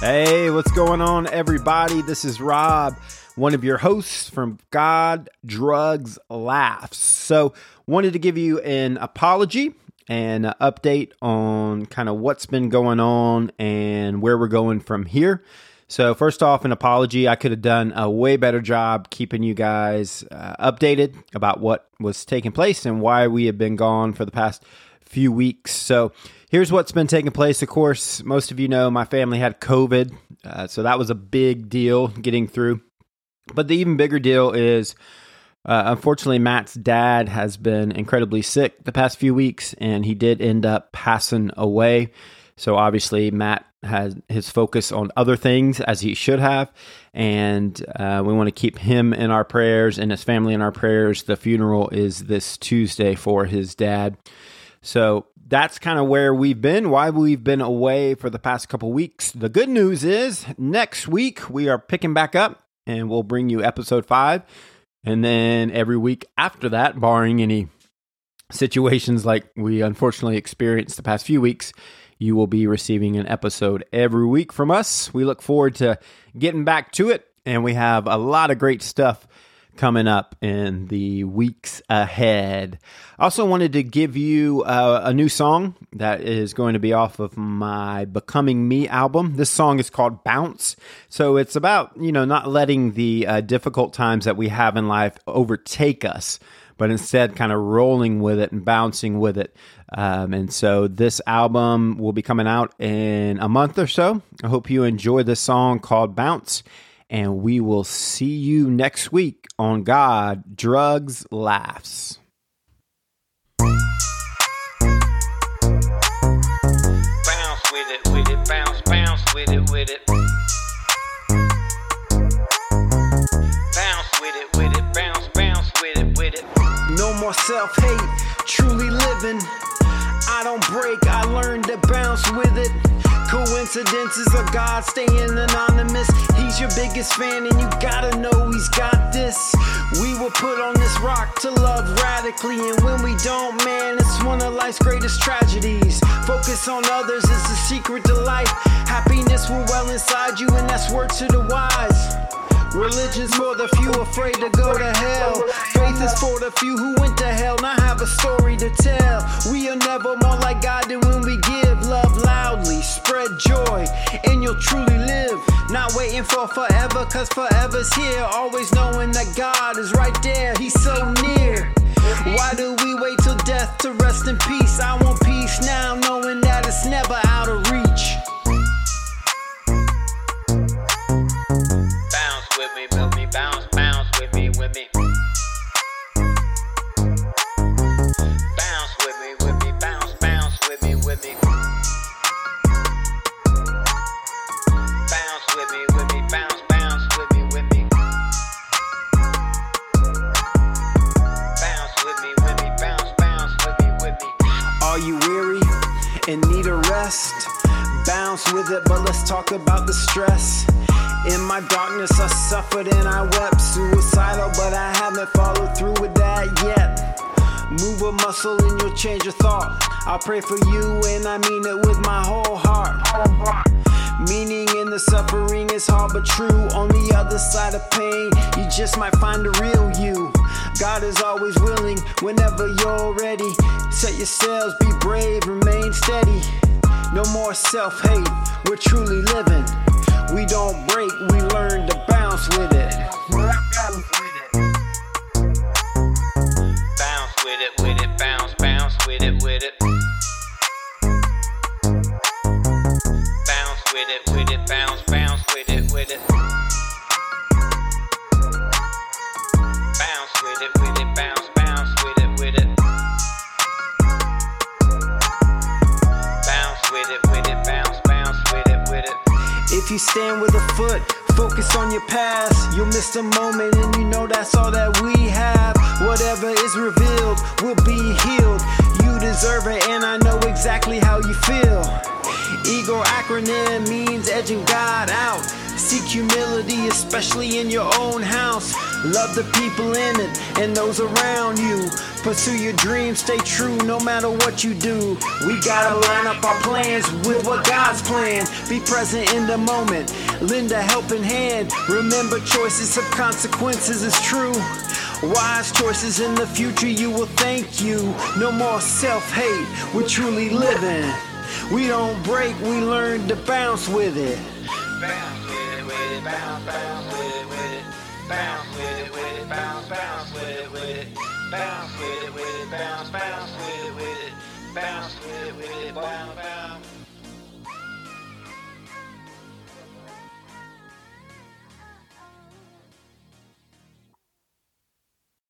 Hey, what's going on, everybody? This is Rob, one of your hosts from God, Drugs, Laughs. So, wanted to give you an apology and an update on kind of what's been going on and where we're going from here. So, first off, an apology. I could have done a way better job keeping you guys uh, updated about what was taking place and why we have been gone for the past few weeks. So, here's what's been taking place. Of course, most of you know my family had COVID, uh, so that was a big deal getting through. But the even bigger deal is, uh, unfortunately, Matt's dad has been incredibly sick the past few weeks, and he did end up passing away. So obviously, Matt has his focus on other things as he should have, and uh, we want to keep him in our prayers and his family in our prayers. The funeral is this Tuesday for his dad. So that's kind of where we've been, why we've been away for the past couple weeks. The good news is next week we are picking back up and we'll bring you episode five. And then every week after that, barring any situations like we unfortunately experienced the past few weeks, you will be receiving an episode every week from us. We look forward to getting back to it, and we have a lot of great stuff coming up in the weeks ahead. I also wanted to give you uh, a new song that is going to be off of my Becoming Me album. This song is called Bounce. So it's about, you know, not letting the uh, difficult times that we have in life overtake us, but instead kind of rolling with it and bouncing with it. Um, and so this album will be coming out in a month or so. I hope you enjoy this song called Bounce. And we will see you next week on God, Drugs, Laughs. Bounce with it, with it, bounce, bounce with it, with it. Bounce with it, with it, bounce, bounce with it, with it. No more self hate, truly living. I don't break, I learned to bounce with it. Coincidences of God staying anonymous. He's your biggest fan, and you gotta know he's got this. We were put on this rock to love radically, and when we don't, man, it's one of life's greatest tragedies. Focus on others is the secret to life. Happiness will well inside you, and that's word to the wise. Religion's for the few afraid to go to hell. Faith is for the few who went to hell. I have a story to tell. We are never more like God than when we give love loudly. Spread joy, and you'll truly live. Not waiting for forever, cause forever's here. Always knowing that God is right there. He's so near. Why do we wait till death to rest in peace? I want peace now, knowing you weary and need a rest? Bounce with it, but let's talk about the stress. In my darkness, I suffered and I wept. Suicidal, but I haven't followed through with that yet. Move a muscle and you'll change your thought. I'll pray for you and I mean it with my whole heart. Meaning in the suffering is hard but true. On the other side of pain, you just might find the real you. God is always willing whenever you're ready. Set your sails, be brave, remain steady. No more self hate, we're truly living. We don't break, we learn to bounce with it. Bounce with it, with it, Stand with a foot, focus on your past. You'll miss the moment, and you know that's all that we have. Whatever is revealed will be healed. You deserve it, and I know exactly how you feel. Ego acronym means edging God out. Seek humility, especially in your own house. Love the people in it and those around you. Pursue your dreams, stay true no matter what you do. We gotta line up our plans with what God's plan. Be present in the moment, lend a helping hand. Remember, choices have consequences, it's true. Wise choices in the future, you will thank you. No more self hate, we're truly living. We don't break, we learn to bounce with it. Bounce with it, with it, bounce, bounce with it, with it. Bounce with it, with it, bounce, bounce with it, with it. Bounce with it, with it, bounce, bounce with it, with it. Bounce with it, with it, bounce, bounce.